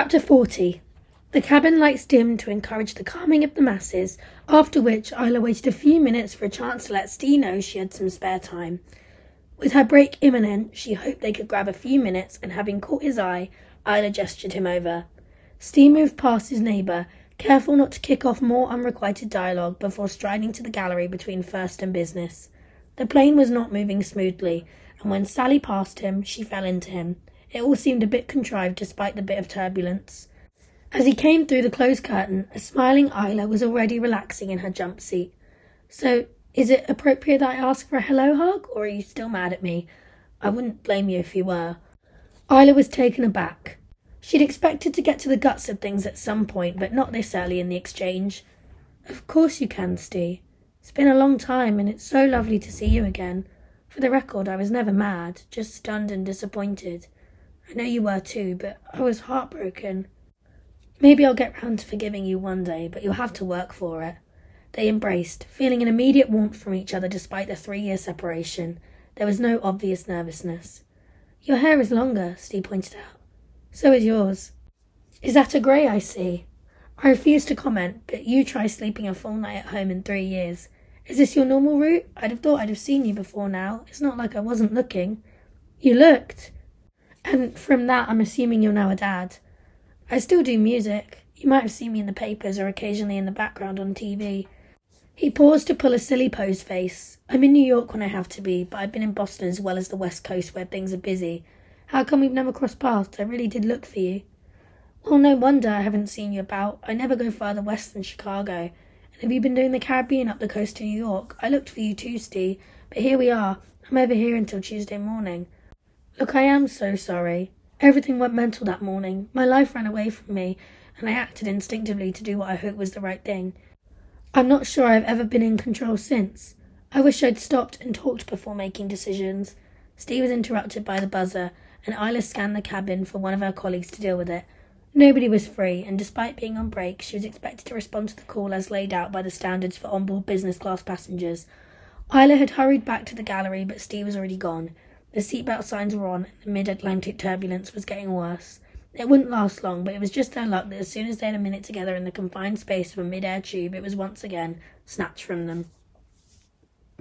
Chapter 40 The cabin lights dimmed to encourage the calming of the masses, after which Isla waited a few minutes for a chance to let Steve know she had some spare time. With her break imminent, she hoped they could grab a few minutes, and having caught his eye, Isla gestured him over. Steve moved past his neighbour, careful not to kick off more unrequited dialogue before striding to the gallery between first and business. The plane was not moving smoothly, and when Sally passed him, she fell into him. It all seemed a bit contrived despite the bit of turbulence. As he came through the closed curtain, a smiling Isla was already relaxing in her jump seat. So, is it appropriate that I ask for a hello hug, or are you still mad at me? I wouldn't blame you if you were. Isla was taken aback. She'd expected to get to the guts of things at some point, but not this early in the exchange. Of course you can, Steve. It's been a long time, and it's so lovely to see you again. For the record, I was never mad, just stunned and disappointed. I know you were too, but I was heartbroken. Maybe I'll get round to forgiving you one day, but you'll have to work for it. They embraced, feeling an immediate warmth from each other despite the three year separation. There was no obvious nervousness. Your hair is longer, Steve pointed out. So is yours. Is that a grey I see? I refuse to comment, but you try sleeping a full night at home in three years. Is this your normal route? I'd have thought I'd have seen you before now. It's not like I wasn't looking. You looked. And from that, I'm assuming you're now a dad. I still do music. You might have seen me in the papers or occasionally in the background on TV. He paused to pull a silly pose face. I'm in New York when I have to be, but I've been in Boston as well as the West Coast where things are busy. How come we've never crossed paths? I really did look for you. Well, no wonder I haven't seen you about. I never go farther west than Chicago. And have you been doing the Caribbean up the coast to New York? I looked for you Steve, but here we are. I'm over here until Tuesday morning. Look, I am so sorry. Everything went mental that morning. My life ran away from me, and I acted instinctively to do what I hoped was the right thing. I'm not sure I've ever been in control since. I wish I'd stopped and talked before making decisions. Steve was interrupted by the buzzer, and Isla scanned the cabin for one of her colleagues to deal with it. Nobody was free, and despite being on break, she was expected to respond to the call as laid out by the standards for onboard business class passengers. Isla had hurried back to the gallery, but Steve was already gone. The seatbelt signs were on, and the mid Atlantic turbulence was getting worse. It wouldn't last long, but it was just their luck that as soon as they had a minute together in the confined space of a mid air tube, it was once again snatched from them.